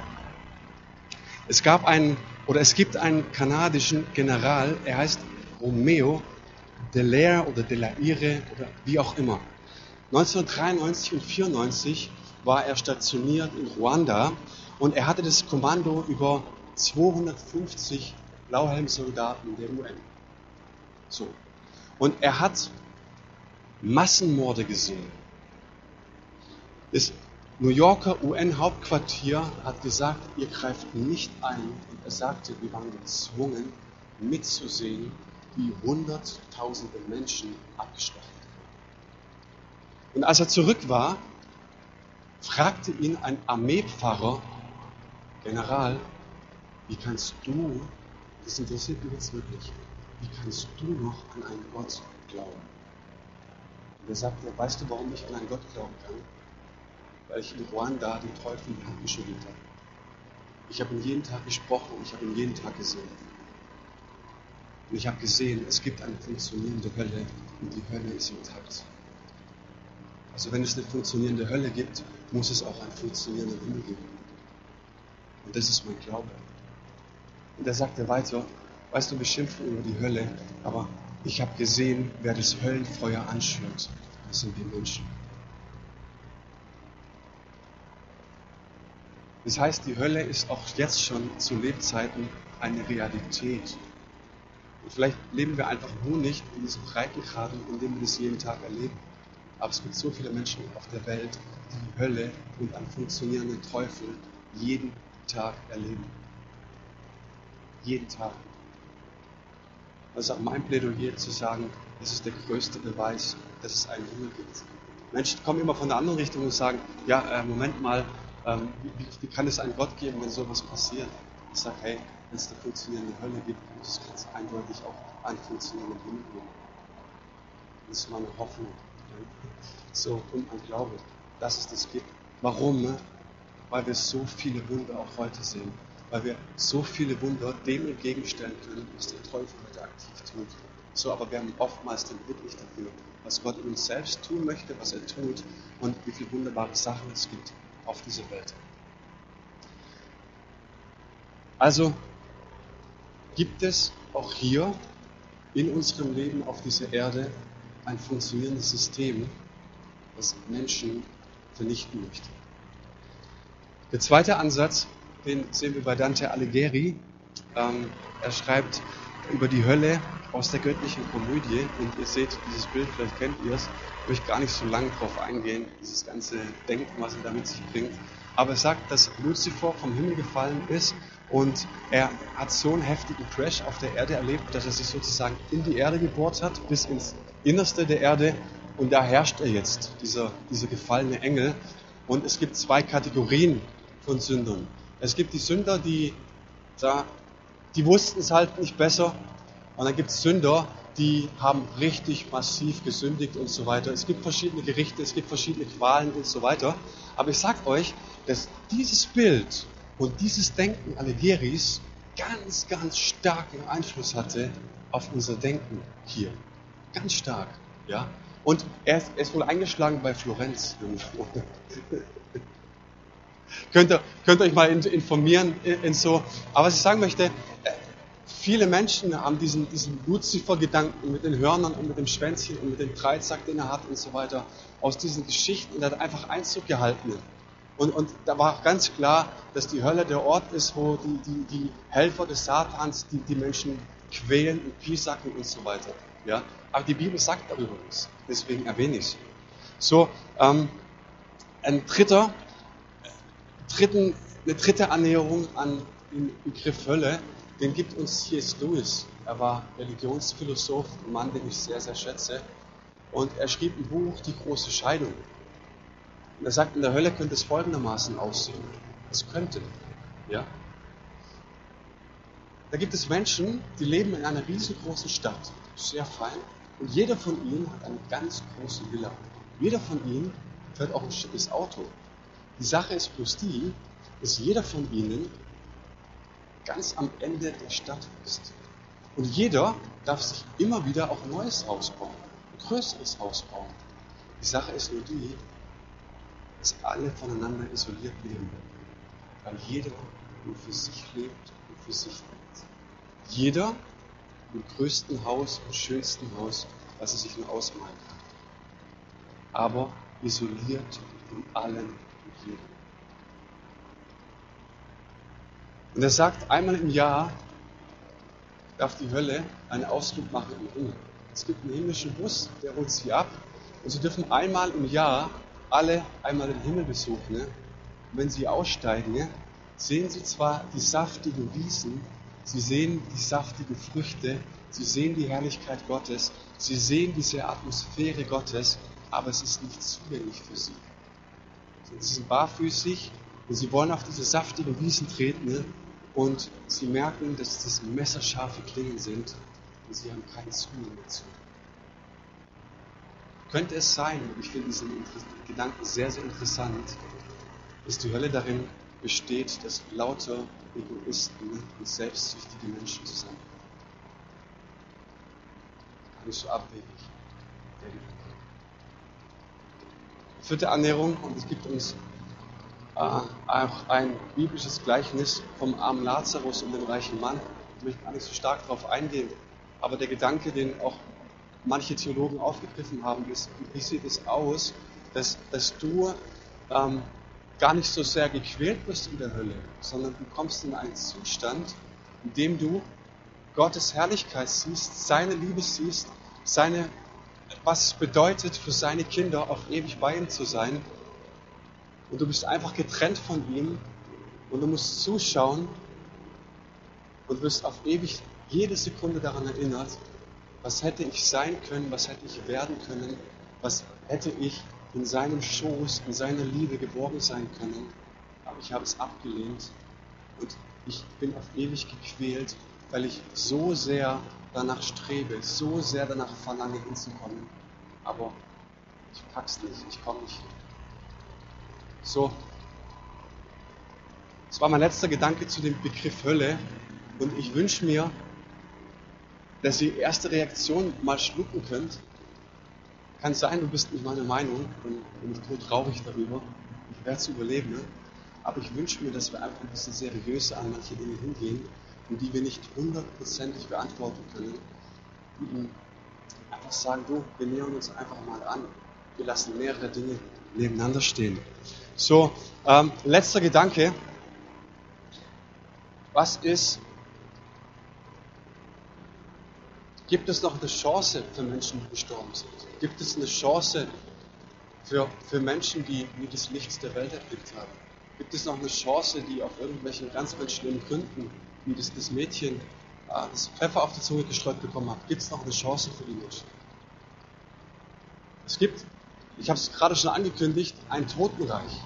Es gab einen, oder es gibt einen kanadischen General, er heißt Romeo Delaire oder Delaire oder wie auch immer. 1993 und 1994 war er stationiert in Ruanda und er hatte das Kommando über 250 Blauhelmsoldaten der UN. So. Und er hat Massenmorde gesehen. Das New Yorker UN-Hauptquartier hat gesagt, ihr greift nicht ein. Und er sagte, wir waren gezwungen mitzusehen, wie hunderttausende Menschen abgeschlachtet wurden. Und als er zurück war, fragte ihn ein Armeepfarrer, General, wie kannst du, das interessiert mich jetzt wirklich, wie kannst du noch an einen Gott glauben? Und er sagte, weißt du, warum ich an einen Gott glauben kann? Weil ich in Ruanda den Teufel in die Hand geschüttelt habe. Ich habe ihn jeden Tag gesprochen und ich habe ihn jeden Tag gesehen. Und ich habe gesehen, es gibt eine funktionierende Hölle und die Hölle ist intakt. Also wenn es eine funktionierende Hölle gibt, muss es auch einen funktionierenden Himmel geben. Und das ist mein Glaube. Und er sagte weiter, Weißt du, wir schimpfen über die Hölle, aber ich habe gesehen, wer das Höllenfeuer anschürt. Das sind wir Menschen. Das heißt, die Hölle ist auch jetzt schon zu Lebzeiten eine Realität. Und vielleicht leben wir einfach nur nicht in diesem Breitengraden, in dem wir das jeden Tag erleben. Aber es gibt so viele Menschen auf der Welt, die die Hölle und einen funktionierenden Teufel jeden Tag erleben. Jeden Tag. Ist auch mein Plädoyer zu sagen, das ist der größte Beweis, dass es einen Himmel gibt. Menschen kommen immer von der anderen Richtung und sagen, ja, äh, Moment mal, ähm, wie, wie, kann es einen Gott geben, wenn sowas passiert? Ich sage, hey, wenn es eine funktionierende Hölle gibt, muss es ganz eindeutig auch einen funktionierenden Himmel geben. Das ist meine Hoffnung. So, und mein Glaube, dass es das gibt. Warum? Ne? Weil wir so viele Wunder auch heute sehen. Weil wir so viele Wunder dem entgegenstellen können, was der Teufel heute aktiv tut. So, aber wir haben oftmals den Blick nicht dafür, was Gott in uns selbst tun möchte, was er tut und wie viele wunderbare Sachen es gibt auf dieser Welt. Also gibt es auch hier in unserem Leben auf dieser Erde ein funktionierendes System, das Menschen vernichten möchte. Der zweite Ansatz, den sehen wir bei Dante Alighieri. Ähm, er schreibt über die Hölle aus der göttlichen Komödie und ihr seht dieses Bild, vielleicht kennt ihr es, ich möchte gar nicht so lange drauf eingehen, dieses ganze Denken, was er damit sich bringt. Aber er sagt, dass Lucifer vom Himmel gefallen ist und er hat so einen heftigen Crash auf der Erde erlebt, dass er sich sozusagen in die Erde gebohrt hat, bis ins Innerste der Erde. Und da herrscht er jetzt, dieser, dieser gefallene Engel. Und es gibt zwei Kategorien von Sündern. Es gibt die Sünder, die, da, die wussten es halt nicht besser. Und dann gibt es Sünder, die haben richtig massiv gesündigt und so weiter. Es gibt verschiedene Gerichte, es gibt verschiedene Qualen und so weiter. Aber ich sage euch, dass dieses Bild und dieses Denken Alighieri's ganz, ganz starken Einfluss hatte auf unser Denken hier. Ganz stark. Ja? Und er ist, er ist wohl eingeschlagen bei Florenz könnt, ihr, könnt ihr euch mal informieren in, so. Aber was ich sagen möchte, äh, viele Menschen haben diesen, diesen Luzifer-Gedanken mit den Hörnern und mit dem Schwänzchen und mit dem Dreizack, den er hat und so weiter, aus diesen Geschichten, und er hat einfach Einzug gehalten. Und, und da war ganz klar, dass die Hölle der Ort ist, wo die, die, die Helfer des Satans die, die Menschen quälen und piesacken und so weiter. Ja? Aber die Bibel sagt darüber nichts. Deswegen erwähne ich es. So, ähm, ein dritter, dritten, eine dritte Annäherung an den Begriff Hölle, den gibt uns C.S. Lewis. Er war Religionsphilosoph, ein Mann, den ich sehr, sehr schätze. Und er schrieb ein Buch, Die große Scheidung. Und er sagt, in der Hölle könnte es folgendermaßen aussehen. Es könnte, ja. Da gibt es Menschen, die leben in einer riesengroßen Stadt, sehr fein, und jeder von ihnen hat eine ganz große Villa. Jeder von ihnen fährt auch ein schickes Auto. Die Sache ist bloß die, dass jeder von ihnen ganz am Ende der Stadt ist. Und jeder darf sich immer wieder auch ein neues Haus bauen, ein größeres Haus bauen. Die Sache ist nur die, dass alle voneinander isoliert leben. Weil jeder nur für sich lebt und für sich lebt. Jeder im größten Haus, im schönsten Haus, was er sich nur ausmalen kann. Aber isoliert von allen und jedem. Und er sagt, einmal im Jahr darf die Hölle einen Ausflug machen im Himmel. Es gibt einen himmlischen Bus, der holt sie ab und sie dürfen einmal im Jahr alle einmal den Himmel besuchen, ne? wenn sie aussteigen, ne? sehen sie zwar die saftigen Wiesen, sie sehen die saftigen Früchte, sie sehen die Herrlichkeit Gottes, sie sehen diese Atmosphäre Gottes, aber es ist nicht zugänglich für sie. Sie sind barfüßig und sie wollen auf diese saftigen Wiesen treten ne? Und sie merken, dass das messerscharfe Klingen sind und sie haben keinen Zugang dazu. Könnte es sein, und ich finde diesen Gedanken sehr, sehr interessant, dass die Hölle darin besteht, dass lauter Egoisten und selbstsüchtige Menschen zusammenkommen. Gar nicht so abwegig. Vierte Annäherung, und es gibt uns auch ein biblisches Gleichnis vom armen Lazarus und dem reichen Mann. Ich möchte gar nicht so stark darauf eingehen, aber der Gedanke, den auch manche Theologen aufgegriffen haben, ist, wie sieht es aus, dass, dass du ähm, gar nicht so sehr gequält wirst in der Hölle, sondern du kommst in einen Zustand, in dem du Gottes Herrlichkeit siehst, seine Liebe siehst, seine, was es bedeutet für seine Kinder auf ewig bei ihm zu sein. Und du bist einfach getrennt von ihm und du musst zuschauen und wirst auf ewig jede Sekunde daran erinnert, was hätte ich sein können, was hätte ich werden können, was hätte ich in seinem Schoß, in seiner Liebe geborgen sein können. Aber ich habe es abgelehnt und ich bin auf ewig gequält, weil ich so sehr danach strebe, so sehr danach verlange hinzukommen. Aber ich pack's nicht, ich komme nicht hin. So, das war mein letzter Gedanke zu dem Begriff Hölle. Und ich wünsche mir, dass ihr erste Reaktion mal schlucken könnt. Kann sein, du bist nicht meine Meinung und bin ich tot traurig darüber. Ich werde es überleben. Ne? Aber ich wünsche mir, dass wir einfach ein bisschen seriöser an manche Dinge hingehen und die wir nicht hundertprozentig beantworten können. Einfach sagen, du, wir nähern uns einfach mal an. Wir lassen mehrere Dinge nebeneinander stehen. So, ähm, letzter Gedanke. Was ist, gibt es noch eine Chance für Menschen, die gestorben sind? Gibt es eine Chance für, für Menschen, die nie das Licht der Welt erblickt haben? Gibt es noch eine Chance, die auf irgendwelchen ganz, ganz schlimmen Gründen, wie das, das Mädchen äh, das Pfeffer auf die Zunge gestreut bekommen hat, gibt es noch eine Chance für die Menschen? Es gibt, ich habe es gerade schon angekündigt, ein Totenreich,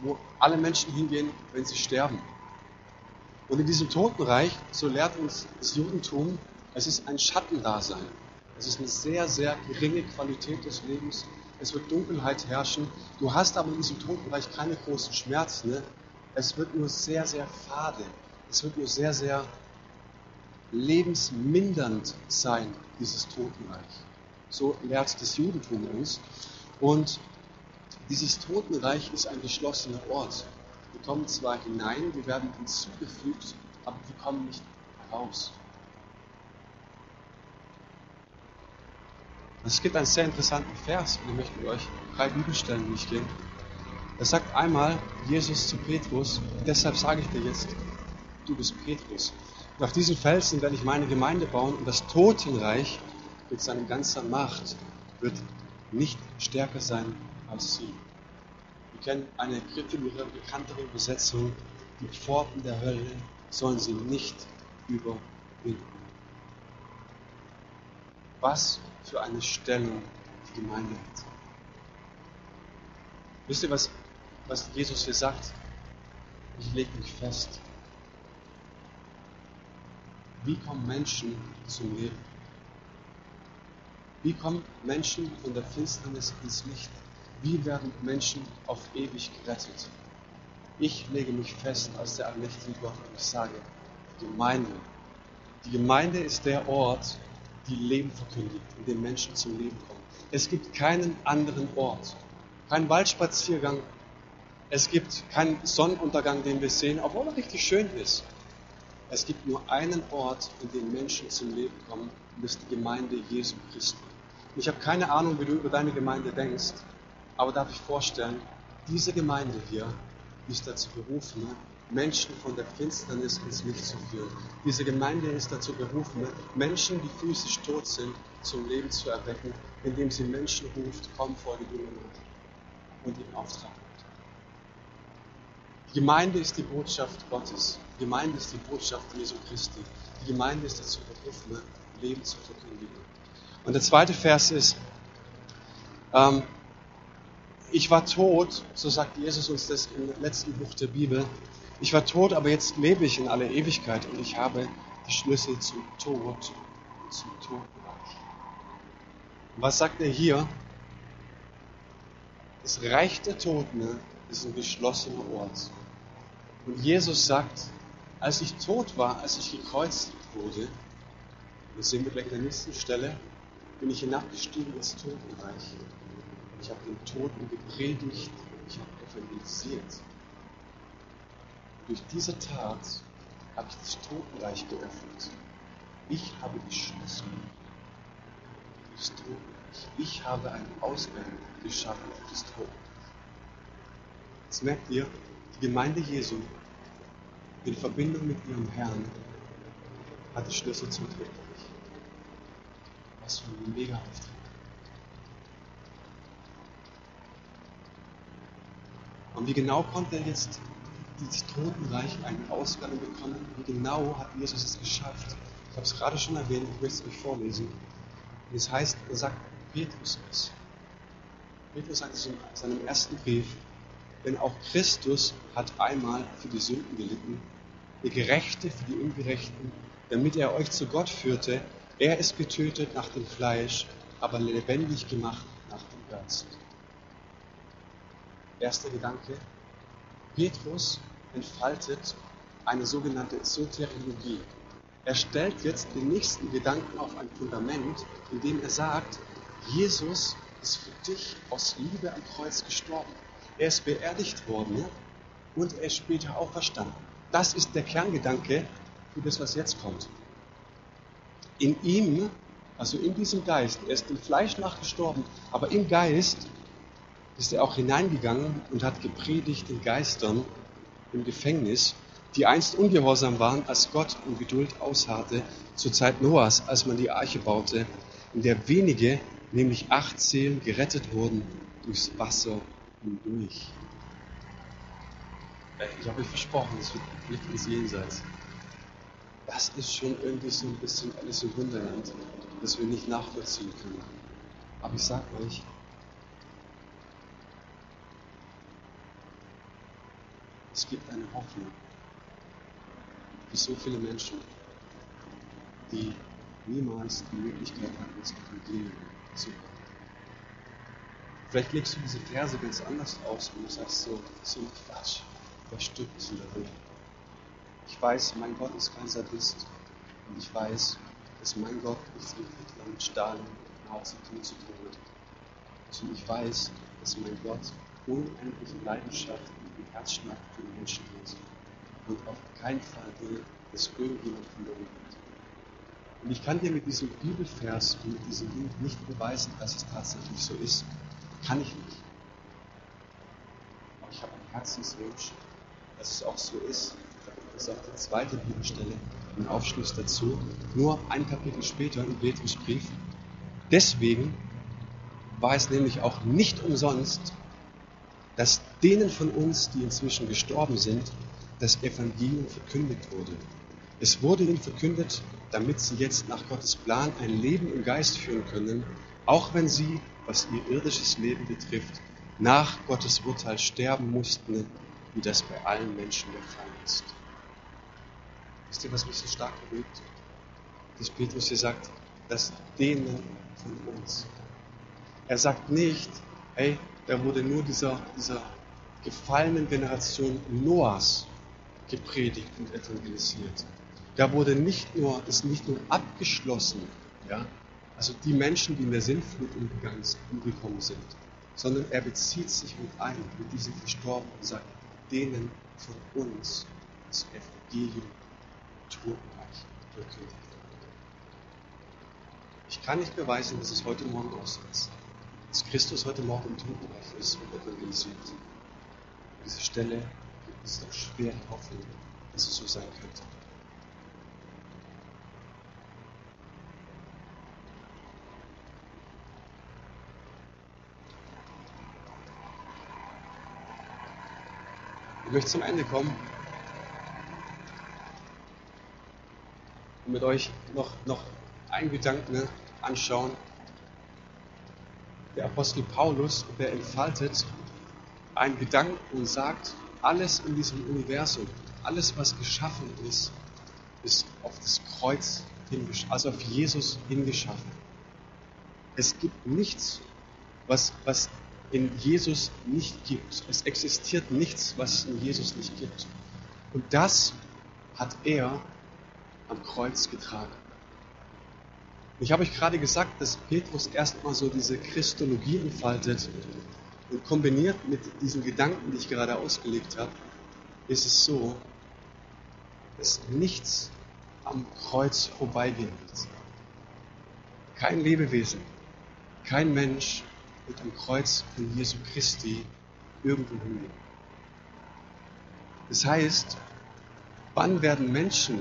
wo alle Menschen hingehen, wenn sie sterben. Und in diesem Totenreich, so lehrt uns das Judentum, es ist ein Schattendasein. Es ist eine sehr, sehr geringe Qualität des Lebens. Es wird Dunkelheit herrschen. Du hast aber in diesem Totenreich keine großen Schmerzen. Ne? Es wird nur sehr, sehr fade. Es wird nur sehr, sehr lebensmindernd sein, dieses Totenreich. So lehrt das Judentum uns. Und dieses Totenreich ist ein geschlossener Ort. Wir kommen zwar hinein, wir werden hinzugefügt, aber wir kommen nicht heraus. Es gibt einen sehr interessanten Vers und ich möchte mit euch drei Bibelstellen durchgehen. Da sagt einmal Jesus zu Petrus, deshalb sage ich dir jetzt, du bist Petrus. Und auf diesen Felsen werde ich meine Gemeinde bauen und das Totenreich mit seiner ganzen Macht wird nicht stärker sein als sie kennen eine griffigere, bekanntere Übersetzung. Die Pforten der Hölle sollen sie nicht überwinden. Was für eine Stellung die Gemeinde hat. Wisst ihr, was, was Jesus hier sagt? Ich lege mich fest. Wie kommen Menschen zum Leben? Wie kommen Menschen von der Finsternis ins Licht? Wie werden Menschen auf ewig gerettet? Ich lege mich fest als der allmächtige Gott und ich sage, Gemeinde. Die Gemeinde ist der Ort, die Leben verkündigt, in dem Menschen zum Leben kommen. Es gibt keinen anderen Ort. Kein Waldspaziergang. Es gibt keinen Sonnenuntergang, den wir sehen, obwohl er richtig schön ist. Es gibt nur einen Ort, in dem Menschen zum Leben kommen, und das ist die Gemeinde Jesu Christi. Ich habe keine Ahnung, wie du über deine Gemeinde denkst, aber darf ich vorstellen, diese Gemeinde hier ist dazu berufen, Menschen von der Finsternis ins Licht zu führen. Diese Gemeinde ist dazu berufen, Menschen, die physisch tot sind, zum Leben zu erwecken, indem sie Menschen ruft, komm, folge du mir und ihnen Auftrag gibt. Die Gemeinde ist die Botschaft Gottes. Die Gemeinde ist die Botschaft Jesu Christi. Die Gemeinde ist dazu berufen, Leben zu verkündigen. Und der zweite Vers ist, ähm, ich war tot, so sagt Jesus uns das im letzten Buch der Bibel. Ich war tot, aber jetzt lebe ich in aller Ewigkeit und ich habe die Schlüssel zum Tod und zum Todreich. Was sagt er hier? Das Reich der Toten ist ein geschlossener Ort. Und Jesus sagt, als ich tot war, als ich gekreuzigt wurde, das sehen wir gleich in der nächsten Stelle, bin ich hinabgestiegen ins Totenreich ich habe den Toten gepredigt, ich habe evangelisiert. Durch diese Tat habe ich das Totenreich geöffnet. Ich habe die Schlüssel des Totenreich. Ich habe einen Ausgang geschaffen für das Totenreich. Jetzt merkt ihr, die Gemeinde Jesu in Verbindung mit ihrem Herrn hat die Schlüssel zum Totenreich. Was für ein mega Auftrag. Und wie genau konnte er jetzt dieses Totenreich einen Ausgang bekommen. Wie genau hat Jesus es geschafft? Ich habe es gerade schon erwähnt, ich möchte es euch vorlesen. Und es heißt, er sagt Petrus es. Petrus sagt es in seinem ersten Brief, denn auch Christus hat einmal für die Sünden gelitten, der Gerechte für die Ungerechten, damit er euch zu Gott führte. Er ist getötet nach dem Fleisch, aber lebendig gemacht nach dem Geist. Erster Gedanke. Petrus entfaltet eine sogenannte Soteriologie. Er stellt jetzt den nächsten Gedanken auf ein Fundament, indem er sagt, Jesus ist für dich aus Liebe am Kreuz gestorben. Er ist beerdigt worden und er ist später auferstanden. Das ist der Kerngedanke für das, was jetzt kommt. In ihm, also in diesem Geist, er ist im Fleisch nachgestorben, aber im Geist ist er auch hineingegangen und hat gepredigt den Geistern im Gefängnis, die einst ungehorsam waren, als Gott um Geduld ausharrte, zur Zeit Noahs, als man die Arche baute, in der wenige, nämlich acht Seelen, gerettet wurden durchs Wasser hindurch. Ich habe euch versprochen, es wird ein Blick ins Jenseits. Das ist schon irgendwie so ein bisschen alles im Wunderland, das wir nicht nachvollziehen können. Aber ich sage euch, es gibt eine Hoffnung für so viele Menschen, die niemals die Möglichkeit hatten, das Evangelium zu hören. Vielleicht legst du diese Verse ganz anders aus und du sagst so, so ein Quatsch, was stimmt in der Welt? Ich weiß, mein Gott ist kein Sadist und ich weiß, dass mein Gott nicht von Hitler mit Stalin nach Hause kommt zu tun hat. Und ich weiß, dass mein Gott unendliche Leidenschaft und Herzschlag für die Menschen hat und auf keinen Fall will, dass irgendjemand verloren wird. Und ich kann dir mit diesem Bibelvers und mit diesem Lied nicht beweisen, dass es tatsächlich so ist. Kann ich nicht. Aber ich habe einen Herzenswunsch, dass es auch so ist. Ist auch die zweite Bibelstelle, ein Aufschluss dazu. Nur ein Kapitel später im Petrusbrief. Deswegen war es nämlich auch nicht umsonst, dass denen von uns, die inzwischen gestorben sind, das Evangelium verkündigt wurde. Es wurde ihnen verkündet, damit sie jetzt nach Gottes Plan ein Leben im Geist führen können, auch wenn sie was ihr irdisches Leben betrifft, nach Gottes Urteil sterben mussten, wie das bei allen Menschen der Fall ist. Wisst ihr, was mich so stark bewegt? Dass Petrus hier sagt, dass denen von uns. Er sagt nicht, hey, da wurde nur dieser, dieser gefallenen Generation Noahs gepredigt und evangelisiert. Da wurde nicht nur, ist nicht nur abgeschlossen, ja, also die Menschen, die in der Sintflut umgekommen sind, sondern er bezieht sich mit ein, mit diesen Verstorbenen und sagt, denen von uns das Evangelium Verkündigt wird. Ich kann nicht beweisen, dass es heute Morgen auch so ist. Dass Christus heute Morgen im Totenreich ist und evangelisiert. An dieser Stelle es doch schwere Hoffnung, dass es so sein könnte. Ich möchte zum Ende kommen mit euch noch, noch einen Gedanken anschauen. Der Apostel Paulus, der entfaltet einen Gedanken und sagt, alles in diesem Universum, alles was geschaffen ist, ist auf das Kreuz hingeschaffen, also auf Jesus hingeschaffen. Es gibt nichts, was, was in Jesus nicht gibt. Es existiert nichts, was es in Jesus nicht gibt. Und das hat er am Kreuz getragen. Ich habe euch gerade gesagt, dass Petrus erstmal so diese Christologie entfaltet und kombiniert mit diesen Gedanken, die ich gerade ausgelegt habe, ist es so, dass nichts am Kreuz vorbeigehen wird. Kein Lebewesen, kein Mensch wird am Kreuz von Jesu Christi irgendwo hingehen. Das heißt, wann werden Menschen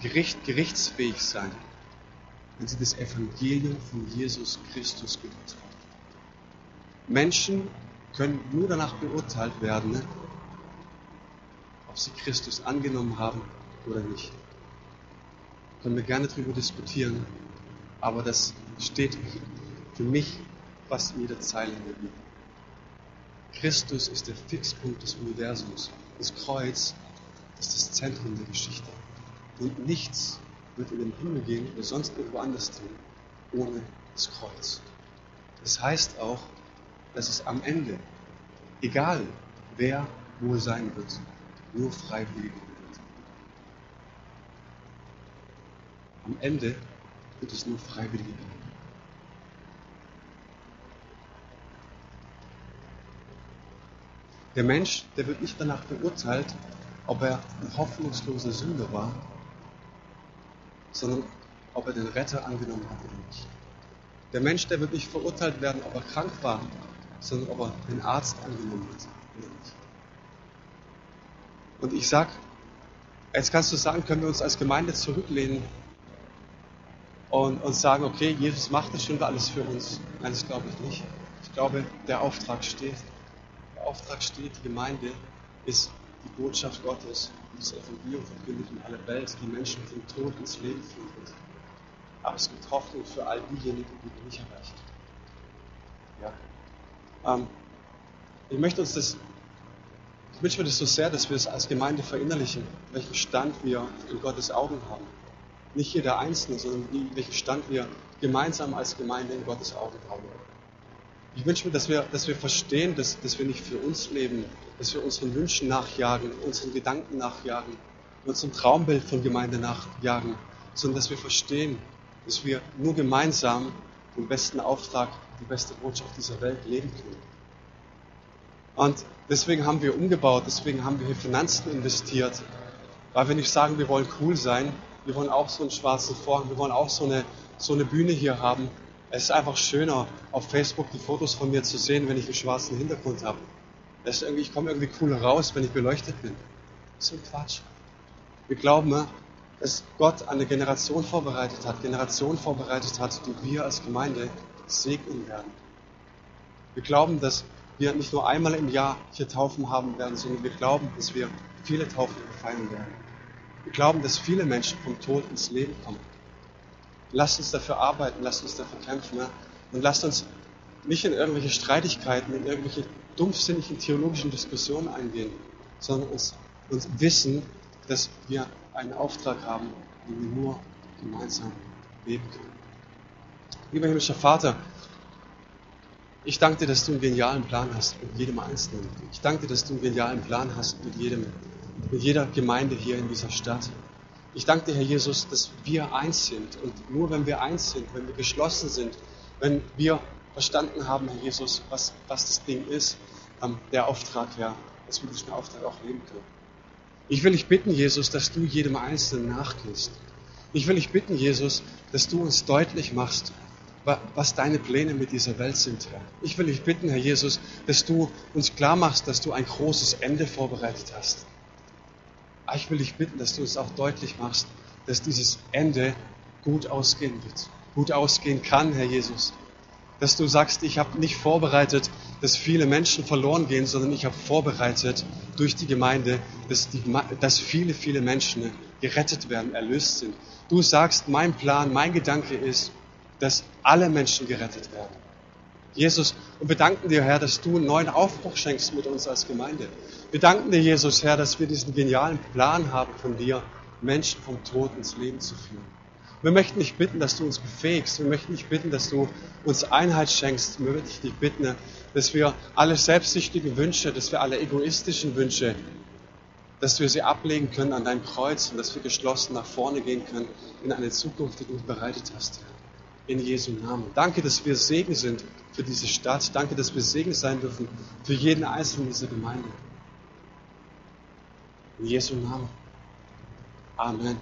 gericht, gerichtsfähig sein, wenn sie das Evangelium von Jesus Christus gehört haben? Menschen können nur danach beurteilt werden, ob sie Christus angenommen haben oder nicht. Können wir gerne darüber diskutieren, aber das steht für mich fast in jeder Zeile in der Bibel. Christus ist der Fixpunkt des Universums. Das Kreuz ist das Zentrum der Geschichte. Und nichts wird in den Himmel gehen oder sonst irgendwo anders tun, ohne das Kreuz. Das heißt auch, dass es am Ende, egal wer wo sein wird, nur freiwillig wird. Am Ende wird es nur freiwillig geben. Der Mensch, der wird nicht danach beurteilt, ob er ein hoffnungsloser Sünder war, sondern ob er den Retter angenommen hat oder nicht. Der Mensch, der wird nicht verurteilt werden, ob er krank war, sondern ob er den Arzt angenommen hat oder nicht. Und ich sag, jetzt kannst du sagen, können wir uns als Gemeinde zurücklehnen und, und sagen, okay, Jesus macht das schon alles für uns. Nein, das glaube ich nicht. Ich glaube, der Auftrag steht. Der Auftrag steht, die Gemeinde ist die Botschaft Gottes, das Evangelium verkündet in aller Welt, die Menschen vom Tod ins Leben führt. Aber es gibt Hoffnung für all diejenigen, die wir nicht erreichen. Ja. Ähm, ich möchte uns das, ich wünsche mir das so sehr, dass wir es als Gemeinde verinnerlichen, welchen Stand wir in Gottes Augen haben. Nicht jeder Einzelne, sondern welchen Stand wir gemeinsam als Gemeinde in Gottes Augen haben. Ich wünsche mir, dass wir, dass wir verstehen, dass, dass wir nicht für uns leben, dass wir unseren Wünschen nachjagen, unseren Gedanken nachjagen, unserem Traumbild von Gemeinde nachjagen, sondern dass wir verstehen, dass wir nur gemeinsam den besten Auftrag, die beste Botschaft dieser Welt leben können. Und deswegen haben wir umgebaut, deswegen haben wir hier Finanzen investiert, weil wir nicht sagen, wir wollen cool sein, wir wollen auch so einen schwarzen Vorhang, wir wollen auch so eine, so eine Bühne hier haben, es ist einfach schöner, auf Facebook die Fotos von mir zu sehen, wenn ich einen schwarzen Hintergrund habe. Ich komme irgendwie cooler raus, wenn ich beleuchtet bin. So ein Quatsch. Wir glauben, ne, dass Gott eine Generation vorbereitet hat, Generation vorbereitet hat, die wir als Gemeinde segnen werden. Wir glauben, dass wir nicht nur einmal im Jahr hier Taufen haben werden, sondern wir glauben, dass wir viele Taufen feiern werden. Wir glauben, dass viele Menschen vom Tod ins Leben kommen. Lasst uns dafür arbeiten, lasst uns dafür kämpfen. Ne? Und lasst uns nicht in irgendwelche Streitigkeiten, in irgendwelche dumpfsinnigen theologischen Diskussionen eingehen, sondern uns, uns wissen, dass wir einen Auftrag haben, den wir nur gemeinsam leben können. Lieber himmlischer Vater, ich danke dir, dass du einen genialen Plan hast mit jedem Einzelnen. Ich danke dir, dass du einen genialen Plan hast mit jedem, mit jeder Gemeinde hier in dieser Stadt. Ich danke dir, Herr Jesus, dass wir eins sind. Und nur wenn wir eins sind, wenn wir geschlossen sind, wenn wir verstanden haben, Herr Jesus, was, was das Ding ist, ähm, der Auftrag, Herr, dass wir diesen Auftrag auch leben können. Ich will dich bitten, Jesus, dass du jedem Einzelnen nachgehst. Ich will dich bitten, Jesus, dass du uns deutlich machst, was deine Pläne mit dieser Welt sind, Herr. Ich will dich bitten, Herr Jesus, dass du uns klar machst, dass du ein großes Ende vorbereitet hast. Ah, ich will dich bitten, dass du es auch deutlich machst, dass dieses Ende gut ausgehen wird, gut ausgehen kann, Herr Jesus. Dass du sagst, ich habe nicht vorbereitet, dass viele Menschen verloren gehen, sondern ich habe vorbereitet durch die Gemeinde, dass, die, dass viele, viele Menschen gerettet werden, erlöst sind. Du sagst, mein Plan, mein Gedanke ist, dass alle Menschen gerettet werden. Jesus, und bedanken dir, Herr, dass du einen neuen Aufbruch schenkst mit uns als Gemeinde. Wir danken dir, Jesus, Herr, dass wir diesen genialen Plan haben von dir, Menschen vom Tod ins Leben zu führen. Wir möchten dich bitten, dass du uns befähigst. Wir möchten dich bitten, dass du uns Einheit schenkst. Wir möchten dich bitten, dass wir alle selbstsüchtigen Wünsche, dass wir alle egoistischen Wünsche, dass wir sie ablegen können an dein Kreuz und dass wir geschlossen nach vorne gehen können in eine Zukunft, die du bereitet hast, Herr in Jesu Namen. Danke, dass wir Segen sind für diese Stadt. Danke, dass wir Segen sein dürfen für jeden Einzelnen dieser Gemeinde. In Jesu Namen. Amen.